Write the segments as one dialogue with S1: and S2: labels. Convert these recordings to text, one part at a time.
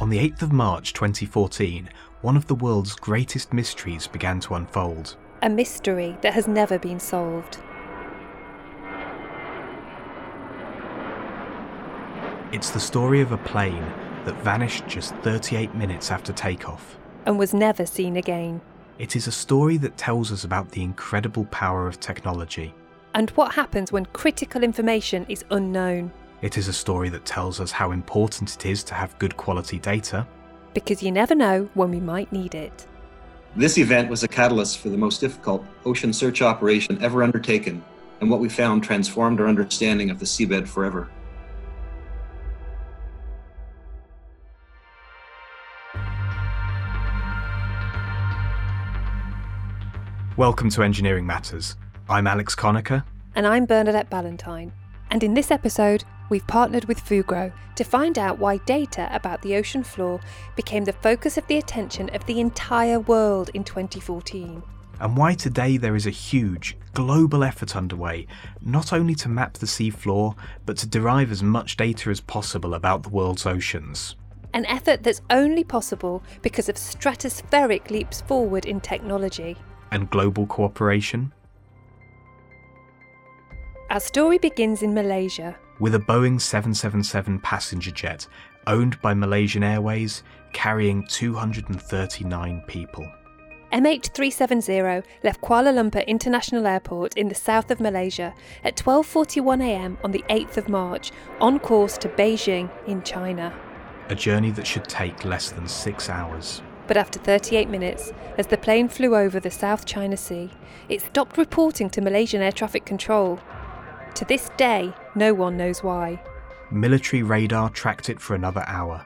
S1: On the 8th of March 2014, one of the world's greatest mysteries began to unfold.
S2: A mystery that has never been solved.
S1: It's the story of a plane that vanished just 38 minutes after takeoff.
S2: And was never seen again.
S1: It is a story that tells us about the incredible power of technology.
S2: And what happens when critical information is unknown.
S1: It is a story that tells us how important it is to have good quality data.
S2: Because you never know when we might need it.
S3: This event was a catalyst for the most difficult ocean search operation ever undertaken, and what we found transformed our understanding of the seabed forever.
S1: Welcome to Engineering Matters. I'm Alex Conacher.
S2: And I'm Bernadette Ballantyne. And in this episode, we've partnered with Fugro to find out why data about the ocean floor became the focus of the attention of the entire world in 2014.
S1: And why today there is a huge global effort underway, not only to map the seafloor, but to derive as much data as possible about the world's oceans.
S2: An effort that's only possible because of stratospheric leaps forward in technology
S1: and global cooperation?
S2: Our story begins in Malaysia.
S1: With a Boeing 777 passenger jet owned by Malaysian Airways carrying 239 people.
S2: MH370 left Kuala Lumpur International Airport in the south of Malaysia at 12:41 a.m. on the 8th of March on course to Beijing in China.
S1: A journey that should take less than 6 hours.
S2: But after 38 minutes, as the plane flew over the South China Sea, it stopped reporting to Malaysian air traffic control. To this day, no one knows why.
S1: Military radar tracked it for another hour.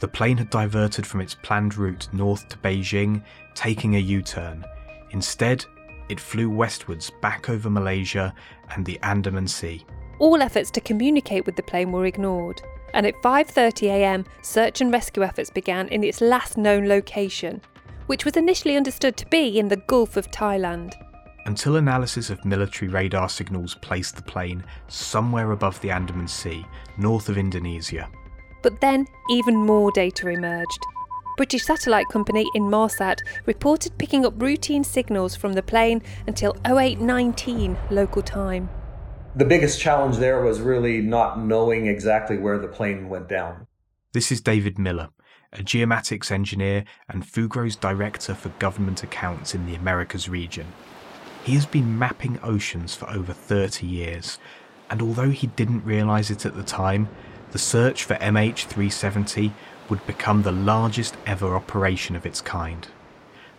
S1: The plane had diverted from its planned route north to Beijing, taking a U turn. Instead, it flew westwards back over Malaysia and the Andaman Sea.
S2: All efforts to communicate with the plane were ignored and at 5:30 a.m. search and rescue efforts began in its last known location, which was initially understood to be in the Gulf of Thailand.
S1: Until analysis of military radar signals placed the plane somewhere above the Andaman Sea, north of Indonesia.
S2: But then even more data emerged. British satellite company Inmarsat reported picking up routine signals from the plane until 0819 local time
S4: the biggest challenge there was really not knowing exactly where the plane went down.
S1: This is David Miller, a geomatics engineer and Fugro's director for government accounts in the Americas region. He has been mapping oceans for over 30 years, and although he didn't realise it at the time, the search for MH370 would become the largest ever operation of its kind.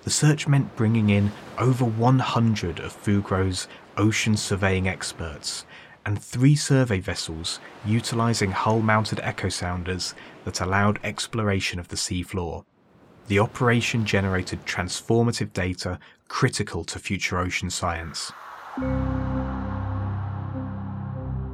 S1: The search meant bringing in over 100 of Fugro's ocean surveying experts and three survey vessels utilising hull mounted echo sounders that allowed exploration of the seafloor. The operation generated transformative data critical to future ocean science.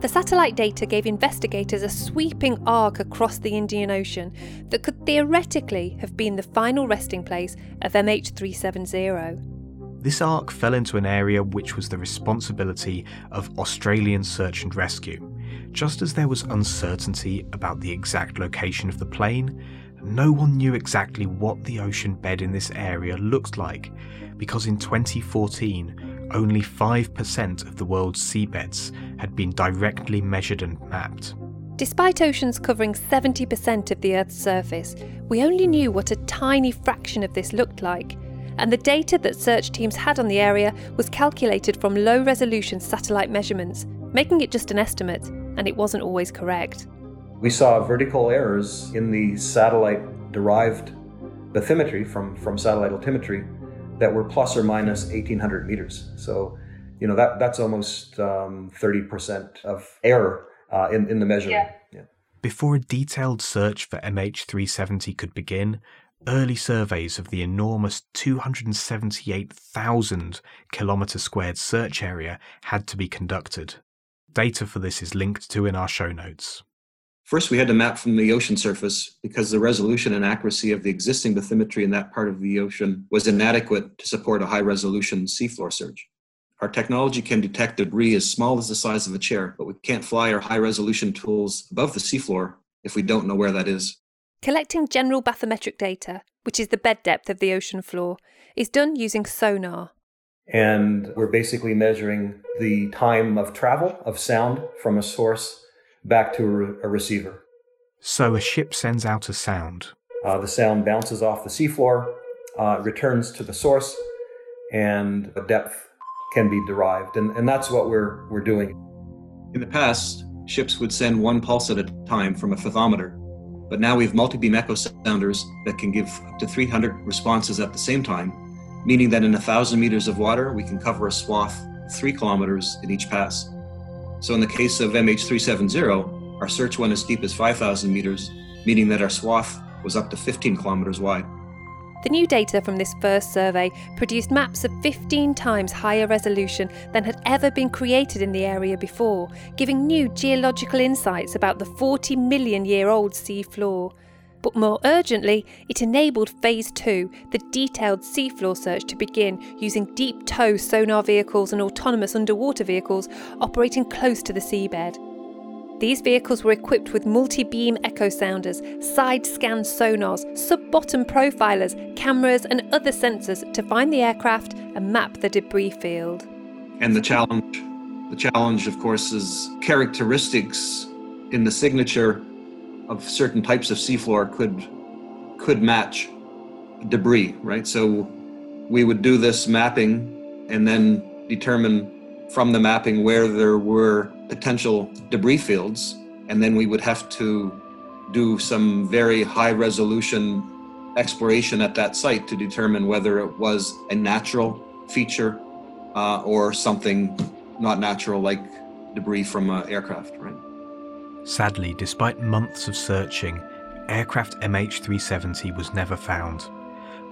S2: The satellite data gave investigators a sweeping arc across the Indian Ocean that could theoretically have been the final resting place of MH370.
S1: This arc fell into an area which was the responsibility of Australian Search and Rescue. Just as there was uncertainty about the exact location of the plane, no one knew exactly what the ocean bed in this area looked like, because in 2014, only 5% of the world's seabeds had been directly measured and mapped.
S2: Despite oceans covering 70% of the Earth's surface, we only knew what a tiny fraction of this looked like, and the data that search teams had on the area was calculated from low resolution satellite measurements, making it just an estimate, and it wasn't always correct.
S4: We saw vertical errors in the satellite derived bathymetry from, from satellite altimetry that were plus or minus 1800 meters. So, you know, that, that's almost um, 30% of error uh, in, in the measurement. Yeah.
S1: Yeah. Before a detailed search for MH370 could begin, early surveys of the enormous 278,000 kilometre squared search area had to be conducted. Data for this is linked to in our show notes.
S3: First, we had to map from the ocean surface because the resolution and accuracy of the existing bathymetry in that part of the ocean was inadequate to support a high resolution seafloor search. Our technology can detect debris as small as the size of a chair, but we can't fly our high resolution tools above the seafloor if we don't know where that is.
S2: Collecting general bathymetric data, which is the bed depth of the ocean floor, is done using sonar.
S4: And we're basically measuring the time of travel of sound from a source back to a, re- a receiver.
S1: So a ship sends out a sound.
S4: Uh, the sound bounces off the seafloor, uh, returns to the source, and a depth can be derived. And, and that's what we're, we're doing.
S3: In the past, ships would send one pulse at a time from a fathometer, but now we have multi-beam echo sounders that can give up to 300 responses at the same time, meaning that in a thousand meters of water, we can cover a swath three kilometers in each pass. So in the case of MH370, our search went as deep as 5,000 meters, meaning that our swath was up to 15 kilometers wide.
S2: The new data from this first survey produced maps of 15 times higher resolution than had ever been created in the area before, giving new geological insights about the 40 million year old sea floor. But more urgently, it enabled Phase 2, the detailed seafloor search, to begin using deep tow sonar vehicles and autonomous underwater vehicles operating close to the seabed. These vehicles were equipped with multi beam echo sounders, side scan sonars, sub bottom profilers, cameras, and other sensors to find the aircraft and map the debris field.
S3: And the challenge, the challenge, of course, is characteristics in the signature of certain types of seafloor could could match debris, right? So we would do this mapping and then determine from the mapping where there were potential debris fields, and then we would have to do some very high resolution exploration at that site to determine whether it was a natural feature uh, or something not natural like debris from an aircraft, right?
S1: Sadly, despite months of searching, aircraft MH370 was never found.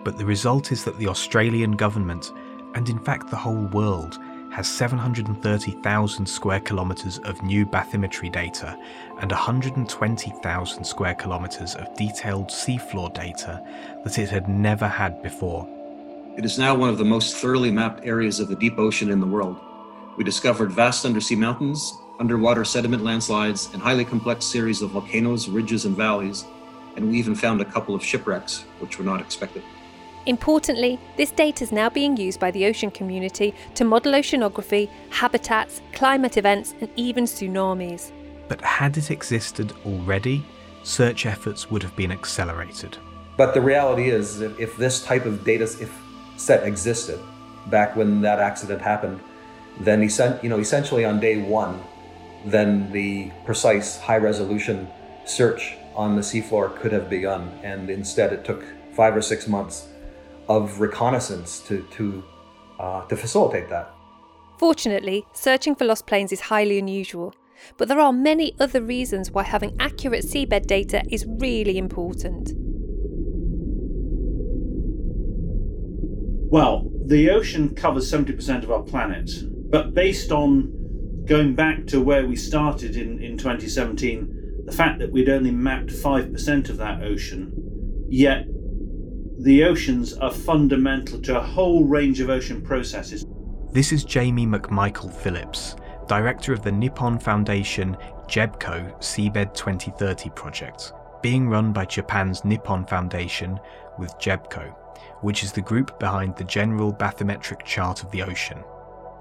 S1: But the result is that the Australian government, and in fact the whole world, has 730,000 square kilometres of new bathymetry data and 120,000 square kilometres of detailed seafloor data that it had never had before.
S3: It is now one of the most thoroughly mapped areas of the deep ocean in the world. We discovered vast undersea mountains, underwater sediment landslides, and highly complex series of volcanoes, ridges, and valleys, and we even found a couple of shipwrecks, which were not expected.
S2: Importantly, this data is now being used by the ocean community to model oceanography, habitats, climate events, and even tsunamis.
S1: But had it existed already, search efforts would have been accelerated.
S4: But the reality is, that if this type of data if set existed back when that accident happened, then you know, essentially on day one, then the precise high resolution search on the seafloor could have begun. And instead, it took five or six months of reconnaissance to, to, uh, to facilitate that.
S2: Fortunately, searching for lost planes is highly unusual, but there are many other reasons why having accurate seabed data is really important.
S5: Well, the ocean covers 70% of our planet, but based on going back to where we started in, in 2017, the fact that we'd only mapped 5% of that ocean, yet the oceans are fundamental to a whole range of ocean processes.
S1: This is Jamie McMichael Phillips, director of the Nippon Foundation GEBCO Seabed 2030 project, being run by Japan's Nippon Foundation with GEBCO, which is the group behind the General Bathymetric Chart of the Ocean.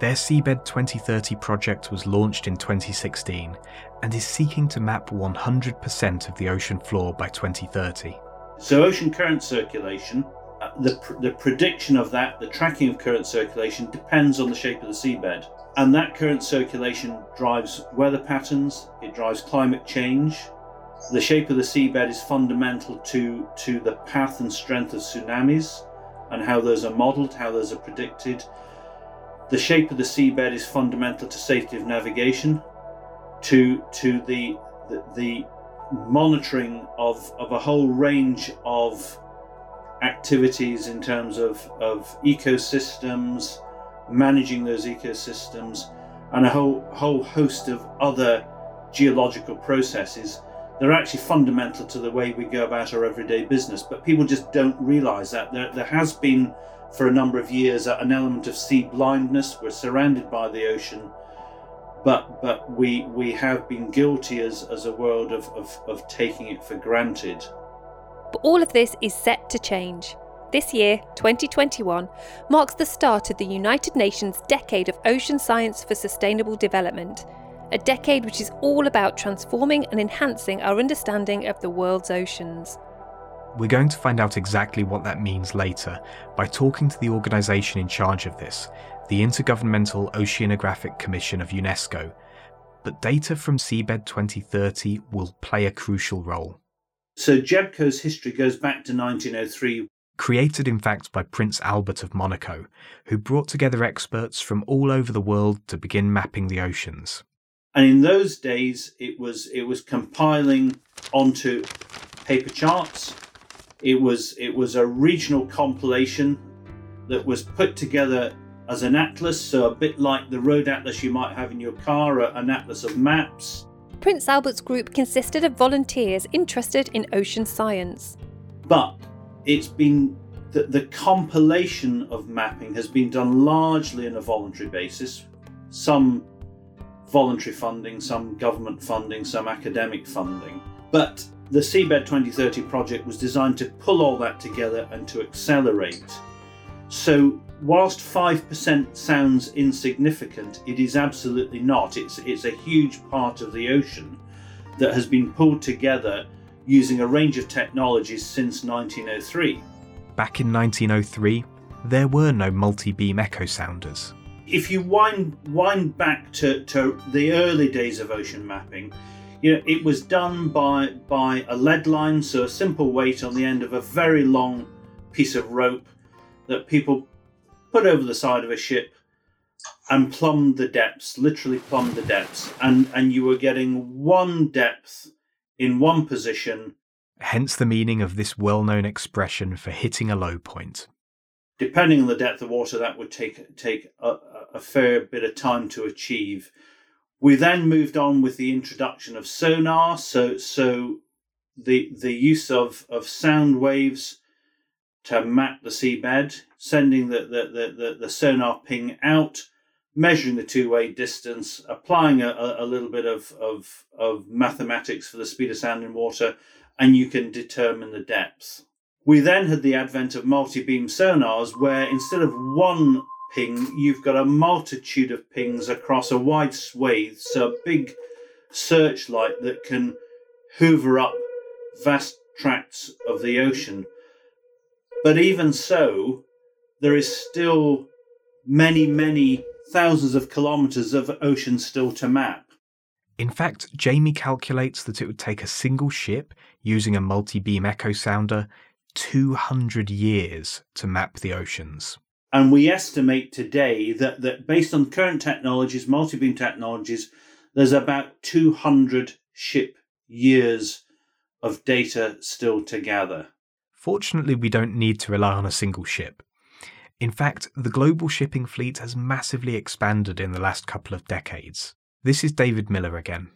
S1: Their Seabed 2030 project was launched in 2016 and is seeking to map 100% of the ocean floor by 2030.
S5: So, ocean current circulation, uh, the, pr- the prediction of that, the tracking of current circulation depends on the shape of the seabed. And that current circulation drives weather patterns, it drives climate change. The shape of the seabed is fundamental to, to the path and strength of tsunamis and how those are modelled, how those are predicted. The shape of the seabed is fundamental to safety of navigation, to, to the, the, the monitoring of, of a whole range of activities in terms of, of ecosystems, managing those ecosystems, and a whole, whole host of other geological processes that are actually fundamental to the way we go about our everyday business. But people just don't realize that. There, there has been, for a number of years, an element of sea blindness. We're surrounded by the ocean but but we we have been guilty as as a world of, of, of taking it for granted.
S2: But all of this is set to change. This year, 2021, marks the start of the United Nations Decade of Ocean Science for Sustainable Development, a decade which is all about transforming and enhancing our understanding of the world's oceans.
S1: We're going to find out exactly what that means later by talking to the organisation in charge of this, the Intergovernmental Oceanographic Commission of UNESCO. But data from Seabed 2030 will play a crucial role.
S5: So, GEBCO's history goes back to 1903
S1: created in fact by Prince Albert of Monaco, who brought together experts from all over the world to begin mapping the oceans.
S5: And in those days, it was it was compiling onto paper charts. It was it was a regional compilation that was put together as an atlas, so a bit like the road atlas you might have in your car, an atlas of maps.
S2: Prince Albert's group consisted of volunteers interested in ocean science.
S5: But it's been the, the compilation of mapping has been done largely on a voluntary basis. Some voluntary funding, some government funding, some academic funding. But the Seabed 2030 project was designed to pull all that together and to accelerate. So, whilst 5% sounds insignificant, it is absolutely not. It's, it's a huge part of the ocean that has been pulled together using a range of technologies since 1903.
S1: Back in 1903, there were no multi beam echo sounders.
S5: If you wind, wind back to, to the early days of ocean mapping, you know, it was done by, by a lead line, so a simple weight on the end of a very long piece of rope that people put over the side of a ship and plumbed the depths, literally plumbed the depths, and, and you were getting one depth in one position.
S1: Hence the meaning of this well known expression for hitting a low point.
S5: Depending on the depth of water, that would take, take a, a fair bit of time to achieve. We then moved on with the introduction of sonar, so, so the, the use of, of sound waves to map the seabed, sending the, the, the, the, sonar ping out measuring the two-way distance, applying a, a little bit of, of, of mathematics for the speed of sound in water, and you can determine the depth. We then had the advent of multi-beam sonars, where instead of one ping, you've got a multitude of pings across a wide swathe, so a big searchlight that can hoover up vast tracts of the ocean. But even so, there is still many, many thousands of kilometres of ocean still to map.
S1: In fact, Jamie calculates that it would take a single ship using a multi beam echo sounder 200 years to map the oceans.
S5: And we estimate today that, that based on current technologies, multi beam technologies, there's about 200 ship years of data still to gather.
S1: Fortunately, we don't need to rely on a single ship. In fact, the global shipping fleet has massively expanded in the last couple of decades. This is David Miller again.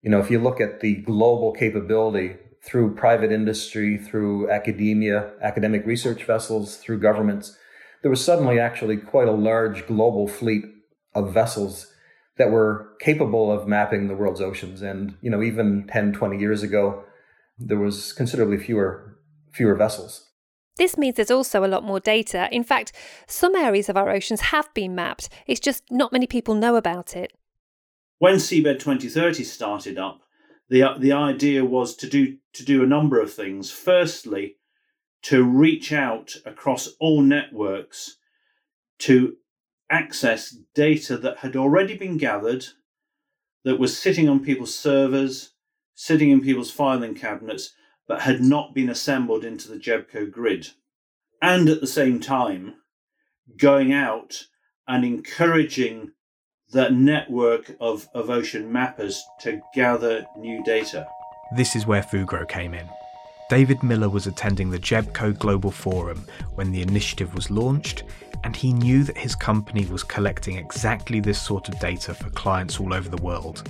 S4: You know, if you look at the global capability through private industry, through academia, academic research vessels, through governments, there was suddenly actually quite a large global fleet of vessels that were capable of mapping the world's oceans. And, you know, even 10, 20 years ago, there was considerably fewer, fewer vessels.
S2: This means there's also a lot more data. In fact, some areas of our oceans have been mapped, it's just not many people know about it.
S5: When Seabed 2030 started up, the, the idea was to do, to do a number of things. Firstly, to reach out across all networks to access data that had already been gathered, that was sitting on people's servers, sitting in people's filing cabinets, but had not been assembled into the GEBCO grid. And at the same time, going out and encouraging that network of, of ocean mappers to gather new data.
S1: This is where Fugro came in. David Miller was attending the GEBCO Global Forum when the initiative was launched, and he knew that his company was collecting exactly this sort of data for clients all over the world.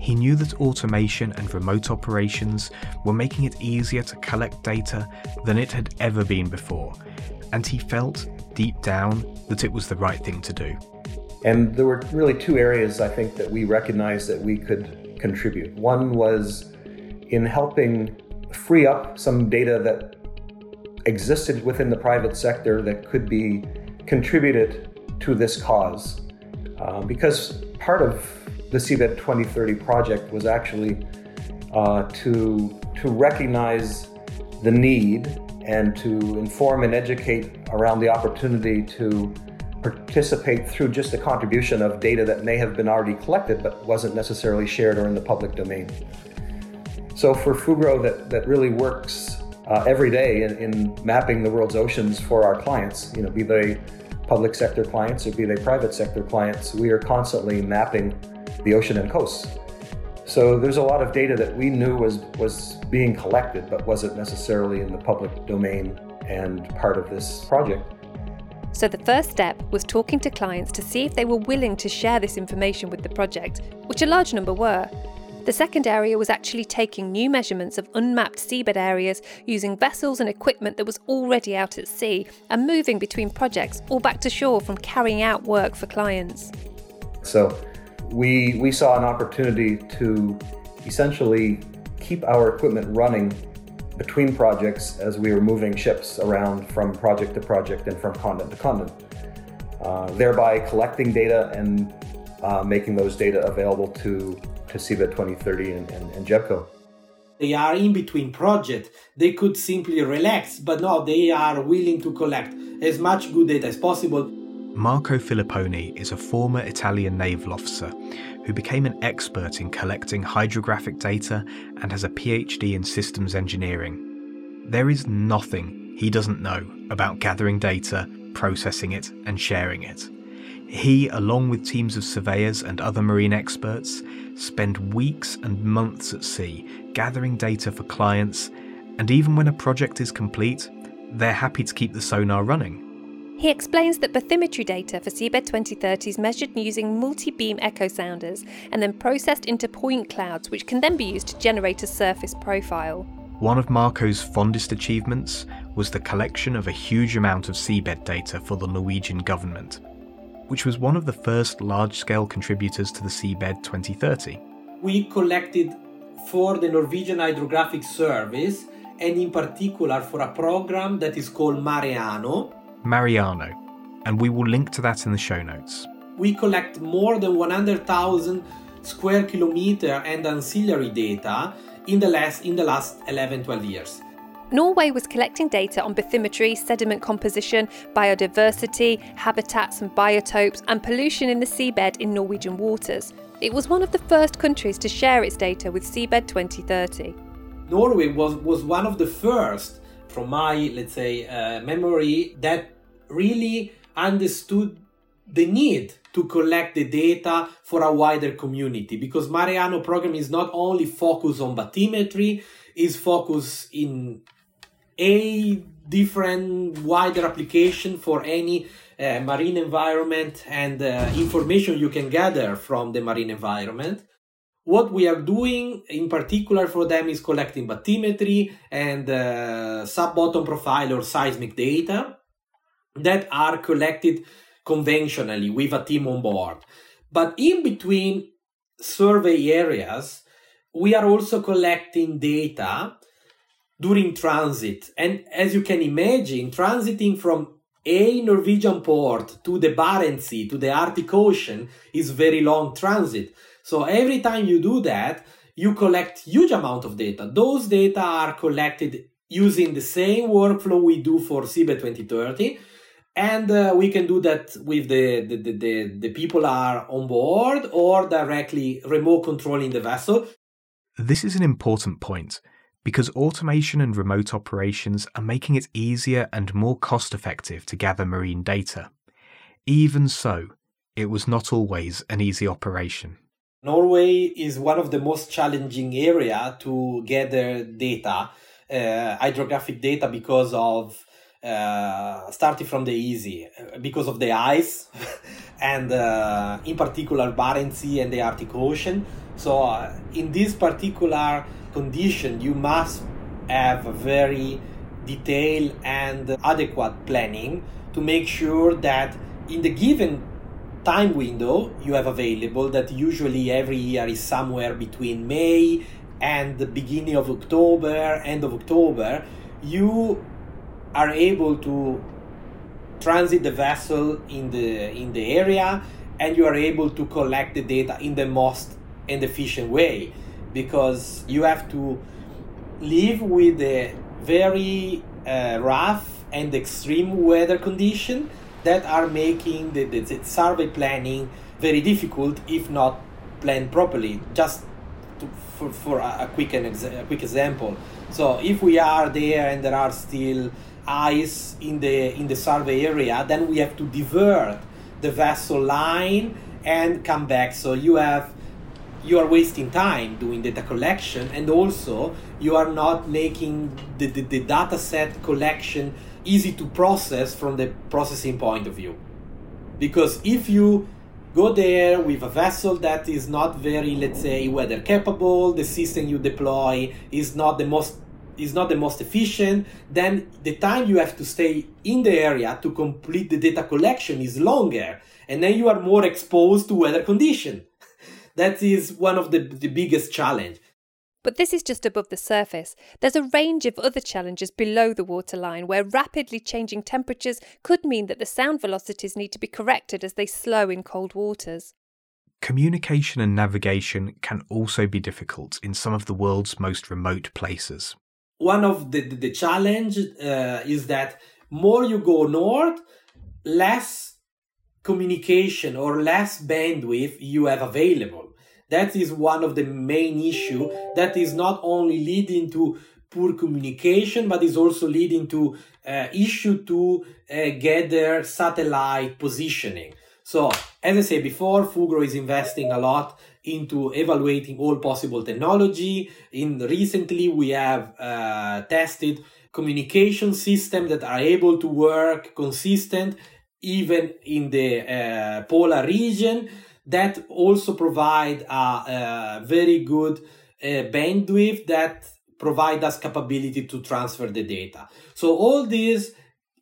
S1: He knew that automation and remote operations were making it easier to collect data than it had ever been before, and he felt, deep down, that it was the right thing to do.
S4: And there were really two areas I think that we recognized that we could contribute. One was in helping free up some data that existed within the private sector that could be contributed to this cause. Uh, because part of the Seabed 2030 project was actually uh, to, to recognize the need and to inform and educate around the opportunity to participate through just a contribution of data that may have been already collected but wasn't necessarily shared or in the public domain. So for Fugro, that, that really works uh, every day in, in, mapping the world's oceans for our clients, you know, be they public sector clients or be they private sector clients, we are constantly mapping the ocean and coasts. So there's a lot of data that we knew was, was being collected but wasn't necessarily in the public domain and part of this project.
S2: So the first step was talking to clients to see if they were willing to share this information with the project, which a large number were. The second area was actually taking new measurements of unmapped seabed areas using vessels and equipment that was already out at sea and moving between projects or back to shore from carrying out work for clients.
S4: So we, we saw an opportunity to essentially keep our equipment running between projects as we were moving ships around from project to project and from continent to continent, uh, thereby collecting data and uh, making those data available to, to Seabed 2030 and, and, and GEBCO.
S6: They are in between project. They could simply relax, but no, they are willing to collect as much good data as possible.
S1: Marco Filipponi is a former Italian naval officer who became an expert in collecting hydrographic data and has a PhD in systems engineering. There is nothing he doesn't know about gathering data, processing it, and sharing it. He, along with teams of surveyors and other marine experts, spend weeks and months at sea gathering data for clients, and even when a project is complete, they're happy to keep the sonar running
S2: he explains that bathymetry data for Seabed 2030 is measured using multi beam echo sounders and then processed into point clouds, which can then be used to generate a surface profile.
S1: One of Marco's fondest achievements was the collection of a huge amount of seabed data for the Norwegian government, which was one of the first large scale contributors to the Seabed 2030.
S6: We collected for the Norwegian Hydrographic Service and in particular for a program that is called MAREANO.
S1: MAREANO, and we will link to that in the show notes.
S6: We collect more than 100,000 square kilometer and ancillary data in the last in the last 11 12 years.
S2: Norway was collecting data on bathymetry, sediment composition, biodiversity, habitats and biotopes, and pollution in the seabed in Norwegian waters. It was one of the first countries to share its data with Seabed 2030.
S6: Norway was, was one of the first from my let's say uh, memory that really understood the need to collect the data for a wider community because MAREANO program is not only focused on bathymetry, is focused in a different wider application for any uh, marine environment and uh, information you can gather from the marine environment. What we are doing in particular for them is collecting bathymetry and uh, sub-bottom profile or seismic data that are collected conventionally with a team on board. But in between survey areas, we are also collecting data during transit. And as you can imagine, transiting from a Norwegian port to the Barents Sea, to the Arctic Ocean, is very long transit. So every time you do that, you collect huge amount of data. Those data are collected using the same workflow we do for Seabed 2030. And uh, we can do that with the, the, the, the, the people are on board or directly remote controlling the vessel.
S1: This is an important point because automation and remote operations are making it easier and more cost effective to gather marine data. Even so, it was not always an easy operation.
S6: Norway is one of the most challenging area to gather data, uh, hydrographic data, because of uh, starting from the easy, uh, because of the ice, and uh, in particular Barents Sea and the Arctic Ocean. So uh, in this particular condition, you must have a very detailed and adequate planning to make sure that in the given time window you have available that usually every year is somewhere between May and the beginning of October, end of October, you are able to transit the vessel in the in the area and you are able to collect the data in the most and efficient way because you have to live with the very uh, rough and extreme weather condition that are making the, the, the survey planning very difficult if not planned properly. Just to, for, for a, quick an exa- a quick example. So if we are there and there are still ice in the in the survey area then we have to divert the vessel line and come back. So you have you are wasting time doing data collection and also you are not making the, the, the data set collection easy to process from the processing point of view. Because if you go there with a vessel that is not very let's say weather capable the system you deploy is not the most is not the most efficient then the time you have to stay in the area to complete the data collection is longer and then you are more exposed to weather condition that is one of the, the biggest challenge
S2: but this is just above the surface. There's a range of other challenges below the waterline where rapidly changing temperatures could mean that the sound velocities need to be corrected as they slow in cold waters.
S1: Communication and navigation can also be difficult in some of the world's most remote places.
S6: One of the, the, the challenge uh, is that more you go north, less communication or less bandwidth you have available that is one of the main issue that is not only leading to poor communication, but is also leading to uh, issue to uh, gather satellite positioning. So, as I said before, Fugro is investing a lot into evaluating all possible technology. In recently, we have uh, tested communication systems that are able to work consistent even in the uh, polar region that also provide a, a very good uh, bandwidth that provide us capability to transfer the data. So all this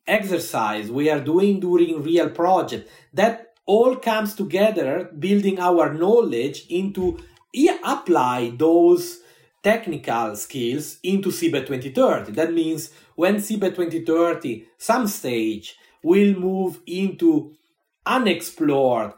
S6: exercise we are doing during real project that all comes together building our knowledge into apply those technical skills into Seabed 2030. That means when Seabed 2030 some stage will move into unexplored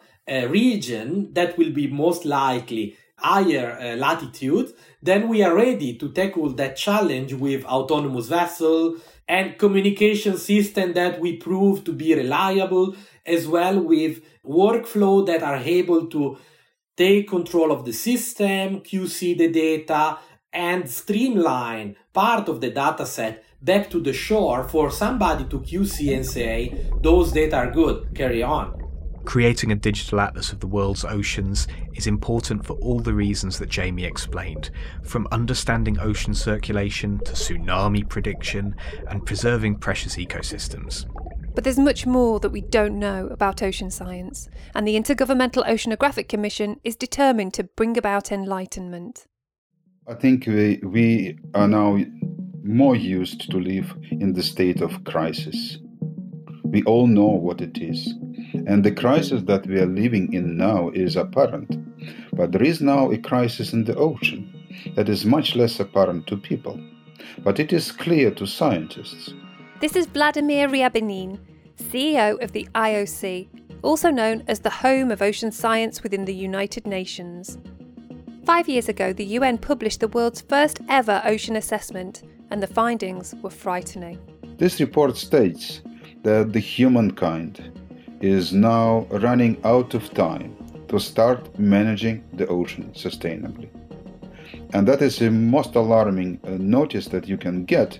S6: region that will be most likely higher uh, latitude, then we are ready to tackle that challenge with autonomous vessel and communication system that we prove to be reliable, as well with workflow that are able to take control of the system, QC the data, and streamline part of the data set back to the shore for somebody to QC and say, those data are good, carry on.
S1: Creating a digital atlas of the world's oceans is important for all the reasons that Jamie explained, from understanding ocean circulation to tsunami prediction and preserving precious ecosystems.
S2: But there's much more that we don't know about ocean science, and the Intergovernmental Oceanographic Commission is determined to bring about enlightenment.
S7: I think we, we are now more used to live in the state of crisis. We all know what it is. And the crisis that we are living in now is apparent. But there is now a crisis in the ocean that is much less apparent to people. But it is clear to scientists.
S2: This is Vladimir Ryabinin, CEO of the IOC, also known as the home of ocean science within the United Nations. Five years ago, the UN published the world's first ever ocean assessment, and the findings were frightening.
S7: This report states that the humankind is now running out of time to start managing the ocean sustainably. And that is the most alarming uh, notice that you can get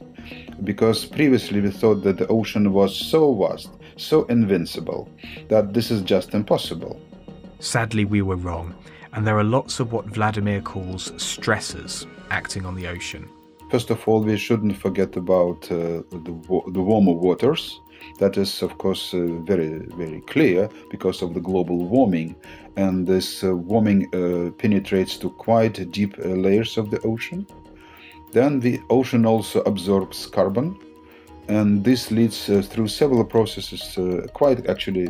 S7: because previously we thought that the ocean was so vast, so invincible, that this is just impossible.
S1: Sadly, we were wrong, and there are lots of what Vladimir calls stressors acting on the ocean.
S7: First of all, we shouldn't forget about uh, the, the warmer waters that is, of course, uh, very, very clear because of the global warming. And this uh, warming uh, penetrates to quite deep uh, layers of the ocean. Then the ocean also absorbs carbon, and this leads uh, through several processes, quite actually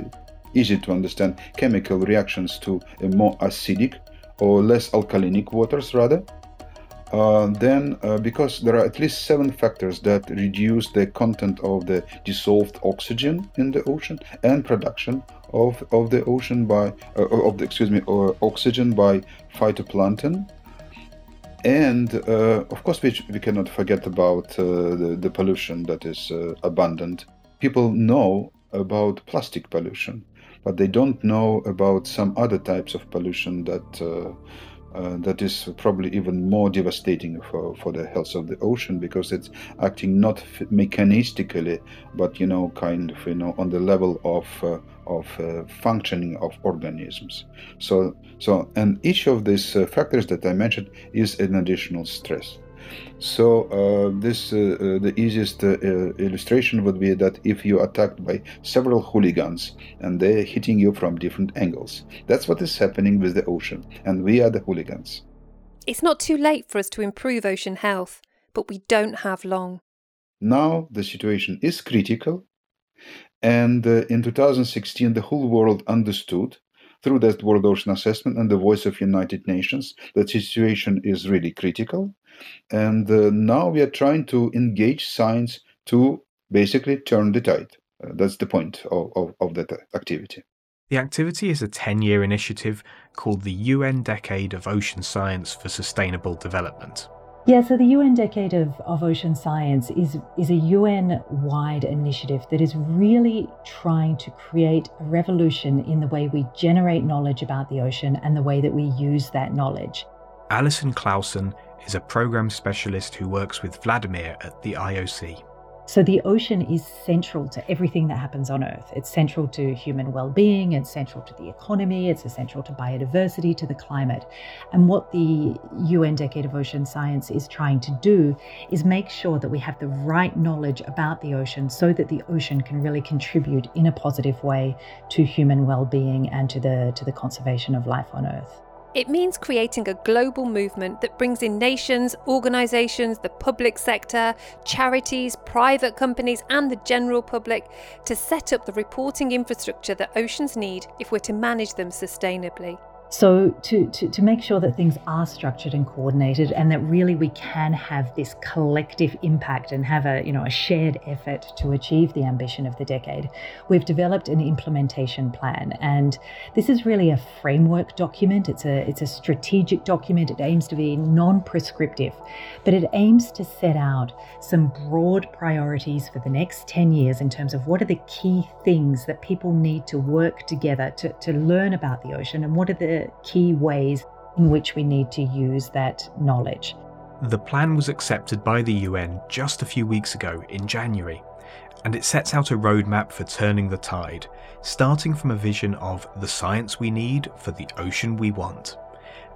S7: easy to understand, chemical reactions to more acidic or less alkalinic waters, rather. Uh, then uh, because there are at least seven factors that reduce the content of the dissolved oxygen in the ocean and production of, of the ocean by uh, of the excuse me or oxygen by phytoplankton. And uh, of course we, we cannot forget about uh, the, the pollution that is uh, abundant. People know about plastic pollution but they don't know about some other types of pollution that uh, that is probably even more devastating for, for the health of the ocean because it's acting not mechanistically but you know kind of you know on the level of uh, of uh, functioning of organisms. So so and each of these uh, factors that i mentioned is an additional stress so uh, this uh, uh, the easiest uh, illustration would be that if you're attacked by several hooligans and they're hitting you from different angles, that's what is happening with the ocean, and we are the hooligans.
S2: It's not too late for us to improve ocean health, but we don't have long.
S7: Now the situation is critical, and uh, in 2016 the whole world understood through that World Ocean Assessment and the voice of United Nations that situation is really critical and uh, now we are trying to engage science to basically turn the tide. Uh, that's the point of, of, of that activity.
S1: The activity is a 10 year initiative called the UN Decade of Ocean Science for Sustainable Development.
S8: Yeah, so the UN Decade of, of Ocean Science is, is a UN wide initiative that is really trying to create a revolution in the way we generate knowledge about the ocean and the way that we use that knowledge.
S1: Alison Clausen is a program specialist who works with Vladimir at the IOC.
S8: So, the ocean is central to everything that happens on Earth. It's central to human well being, it's central to the economy, it's essential to biodiversity, to the climate. And what the UN Decade of Ocean Science is trying to do is make sure that we have the right knowledge about the ocean so that the ocean can really contribute in a positive way to human well being and to the, to the conservation of life on Earth.
S2: It means creating a global movement that brings in nations, organisations, the public sector, charities, private companies, and the general public to set up the reporting infrastructure that oceans need if we're to manage them sustainably.
S8: So, to, to, to, make sure that things are structured and coordinated and that really we can have this collective impact and have a, you know, a shared effort to achieve the ambition of the decade, we've developed an implementation plan. And this is really a framework document. It's a, it's a strategic document. It aims to be non prescriptive, but it aims to set out some broad priorities for the next 10 years in terms of what are the key things that people need to work together to, to learn about the ocean and what are the key ways in which we need to use that knowledge.
S1: The plan was accepted by the UN just a few weeks ago in January, and it sets out a roadmap for turning the tide, starting from a vision of the science we need for the ocean we want.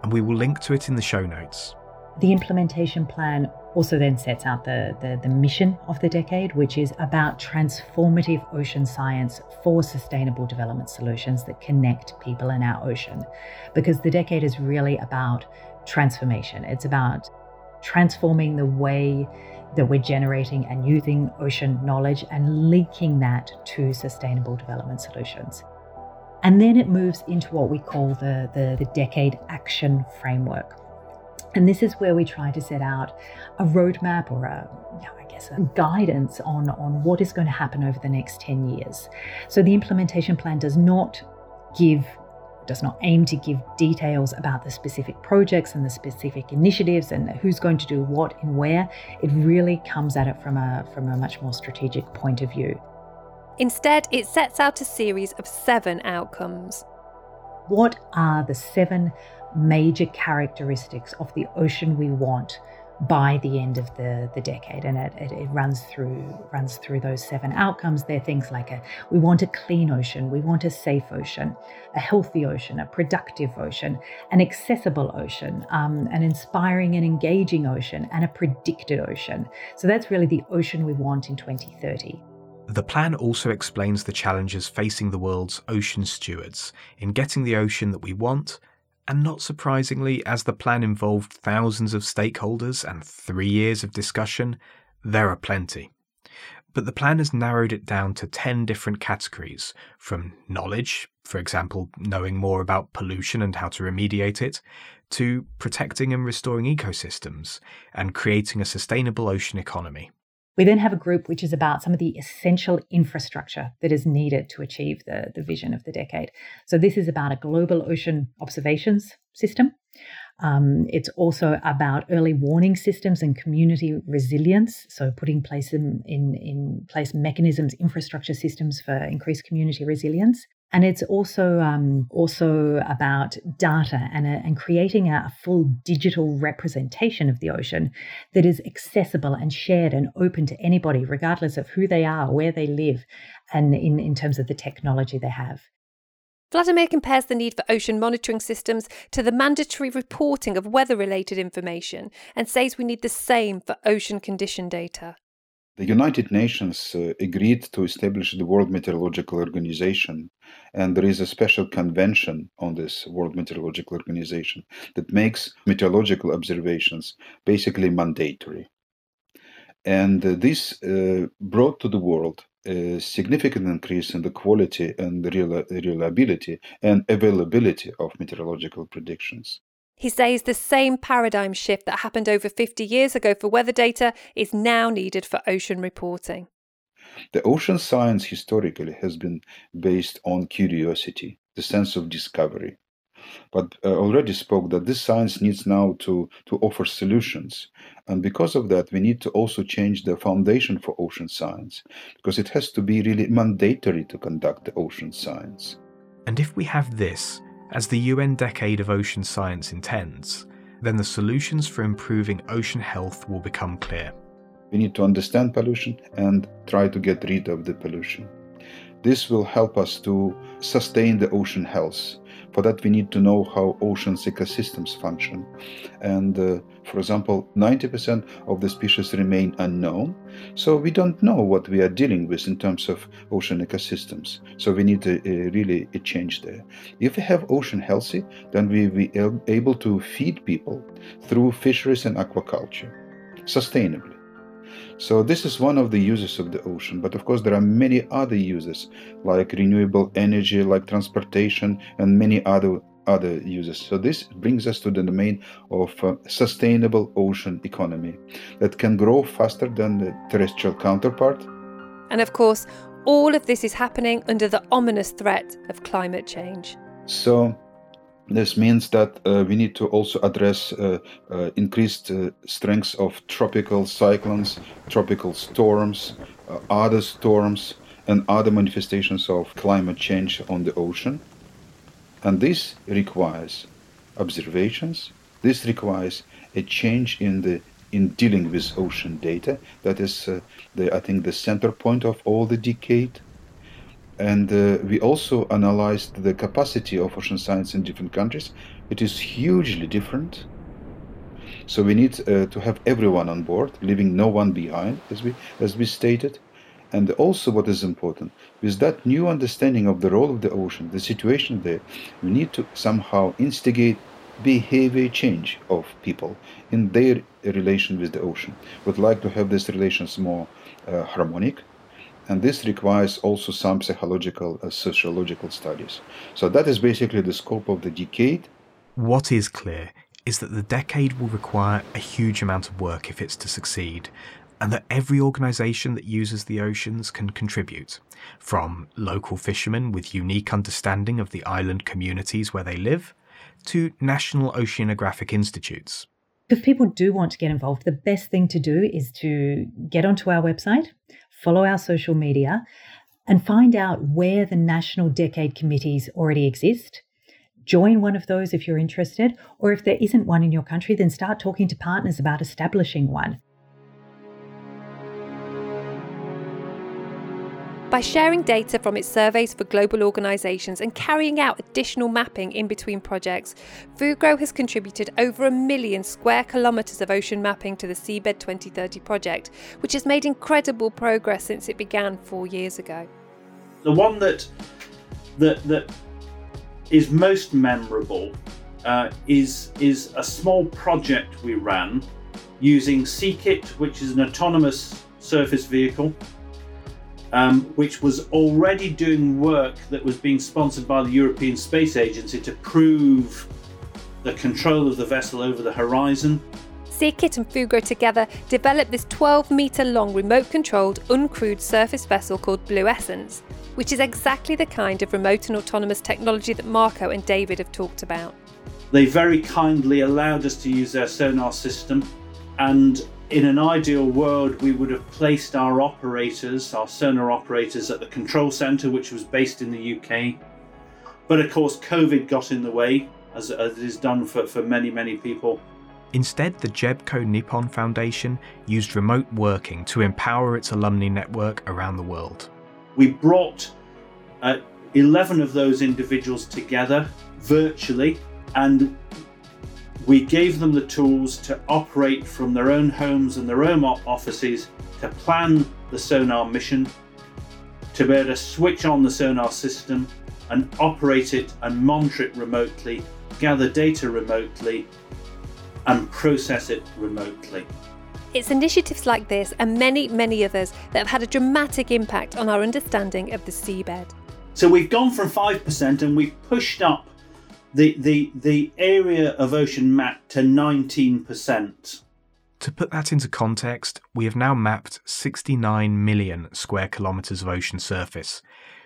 S1: And we will link to it in the show notes.
S8: The implementation plan also then sets out the, the, the, mission of the decade, which is about transformative ocean science for sustainable development solutions that connect people in our ocean. Because the decade is really about transformation, it's about transforming the way that we're generating and using ocean knowledge and linking that to sustainable development solutions. And then it moves into what we call the, the, the decade action framework and this is where we try to set out a roadmap or a, you know, I guess, a guidance on, on what is going to happen over the next 10 years. So the implementation plan does not give does not aim to give details about the specific projects and the specific initiatives and who's going to do what and where. It really comes at it from a from a much more strategic point of view.
S2: Instead, it sets out a series of seven outcomes.
S8: What are the seven major characteristics of the ocean we want by the end of the, the decade. And it, it, it, runs through runs through those seven outcomes. They're things like a we want a clean ocean we want a safe ocean a healthy ocean a productive ocean an accessible ocean um, an inspiring and engaging ocean and a predicted ocean. So that's really the ocean we want in 2030
S1: the plan also explains the challenges facing the world's ocean stewards in getting the ocean that we want and not surprisingly, as the plan involved thousands of stakeholders and three years of discussion, there are plenty. But the plan has narrowed it down to 10 different categories from knowledge, for example, knowing more about pollution and how to remediate it, to protecting and restoring ecosystems and creating a sustainable ocean economy.
S8: We then have a group which is about some of the essential infrastructure that is needed to achieve the, the vision of the decade. So, this is about a global ocean observations system. Um, it's also about early warning systems and community resilience. So, putting place in, in, in place mechanisms, infrastructure systems for increased community resilience. And it's also um, also about data and, and creating a full digital representation of the ocean that is accessible and shared and open to anybody, regardless of who they are, where they live, and in, in terms of the technology they have.
S2: Vladimir compares the need for ocean monitoring systems to the mandatory reporting of weather related information and says we need the same for ocean condition data.
S7: The United Nations uh, agreed to establish the World Meteorological Organization, and there is a special convention on this World Meteorological Organization that makes meteorological observations basically mandatory. And uh, this uh, brought to the world a significant increase in the quality and reliability and availability of meteorological predictions.
S2: He says the same paradigm shift that happened over 50 years ago for weather data is now needed for ocean reporting.
S7: The ocean science historically has been based on curiosity, the sense of discovery. But uh, already spoke that this science needs now to, to offer solutions. And because of that, we need to also change the foundation for ocean science, because it has to be really mandatory to conduct the ocean science.
S1: And if we have this, as the UN Decade of Ocean Science intends, then the solutions for improving ocean health will become clear.
S7: We need to understand pollution and try to get rid of the pollution. This will help us to sustain the ocean health for that, we need to know how oceans ecosystems function. And uh, for example, 90% of the species remain unknown. So we don't know what we are dealing with in terms of ocean ecosystems. So we need to uh, really a change there. If we have ocean healthy, then we will be able to feed people through fisheries and aquaculture sustainably. So this is one of the uses of the ocean, but of course there are many other uses like renewable energy, like transportation and many other other uses. So this brings us to the domain of uh, sustainable ocean economy that can grow faster than the terrestrial counterpart.
S2: And of course, all of this is happening under the ominous threat of climate change.
S7: So this means that uh, we need to also address uh, uh, increased uh, strengths of tropical cyclones, tropical storms, uh, other storms, and other manifestations of climate change on the ocean. And this requires observations. This requires a change in the in dealing with ocean data. That is, uh, the, I think, the center point of all the decade and uh, we also analyzed the capacity of ocean science in different countries. It is hugely different. So we need uh, to have everyone on board, leaving no one behind, as we as we stated. And also, what is important with that new understanding of the role of the ocean, the situation there, we need to somehow instigate behavior change of people in their relation with the ocean. Would like to have these relations more uh, harmonic, and this requires also some psychological uh, sociological studies so that is basically the scope of the decade
S1: what is clear is that the decade will require a huge amount of work if it's to succeed and that every organisation that uses the oceans can contribute, from local fishermen with unique understanding of the island communities where they live, to national oceanographic institutes.
S8: If people do want to get involved, the best thing to do is to get onto our website, follow our social media, and find out where the national decade committees already exist. Join one of those if you're interested, or if there isn't one in your country, then start talking to partners about establishing one.
S2: By sharing data from its surveys for global organisations and carrying out additional mapping in between projects, Fugro has contributed over a million square kilometres of ocean mapping to the Seabed 2030 project, which has made incredible progress since it began four years ago.
S5: The one that that that is most memorable uh, is is a small project we ran using SeaKit, which is an autonomous surface vehicle um, which was already doing work that was being sponsored by the European Space Agency to prove the control of the vessel over the horizon.
S2: SeaKit and Fugro together developed this 12 metre long remote controlled uncrewed surface vessel called Blue Essence, which is exactly the kind of remote and autonomous technology that Marco and David have talked about.
S5: They very kindly allowed us to use their sonar system, and in an ideal world, we would have placed our operators, our sonar operators, at the control centre, which was based in the UK. But of course, COVID got in the way, as, as it is done for, for many, many people.
S1: Instead, the GEBCO Nippon Foundation used remote working to empower its alumni network around the world.
S5: We brought uh, 11 of those individuals together virtually and we gave them the tools to operate from their own homes and their own offices to plan the sonar mission, to be able to switch on the sonar system and operate it and monitor it remotely, gather data remotely, and process it remotely.
S2: It's initiatives like this and many, many others that have had a dramatic impact on our understanding of the seabed.
S5: So we've gone from 5% and we've pushed up the, the, the area of ocean mapped to 19%.
S1: To put that into context, we have now mapped 69 million square kilometres of ocean surface,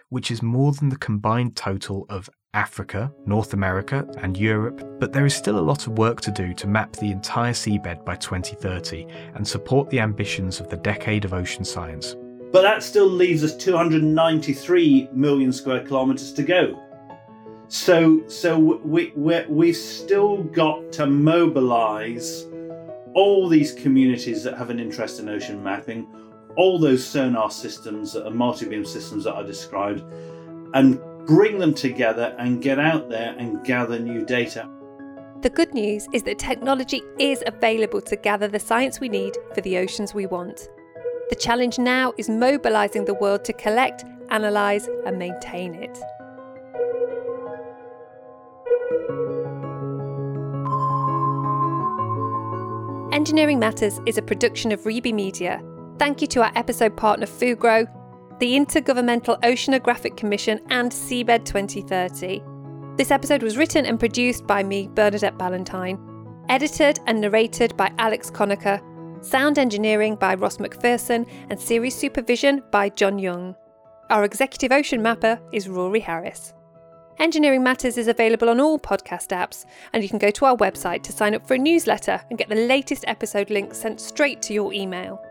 S1: which is more than the combined total of Africa, North America, and Europe, but there is still a lot of work to do to map the entire seabed by 2030 and support the ambitions of the Decade of Ocean Science.
S5: But that still leaves us 293 million square kilometres to go. So, so we we we've still got to mobilise all these communities that have an interest in ocean mapping, all those sonar systems, uh, multi-beam systems that I described, and bring them together and get out there and gather new data.
S2: The good news is that technology is available to gather the science we need for the oceans we want. The challenge now is mobilising the world to collect, analyse, and maintain it. Engineering Matters is a production of Reby Media. Thank you to our episode partner Fugro, the Intergovernmental Oceanographic Commission, and Seabed 2030. This episode was written and produced by me, Bernadette Ballantyne, edited and narrated by Alex Conacher, sound engineering by Ross McPherson, and series supervision by John Young. Our executive ocean mapper is Rory Harris. Engineering Matters is available on all podcast apps, and you can go to our website to sign up for a newsletter and get the latest episode links sent straight to your email.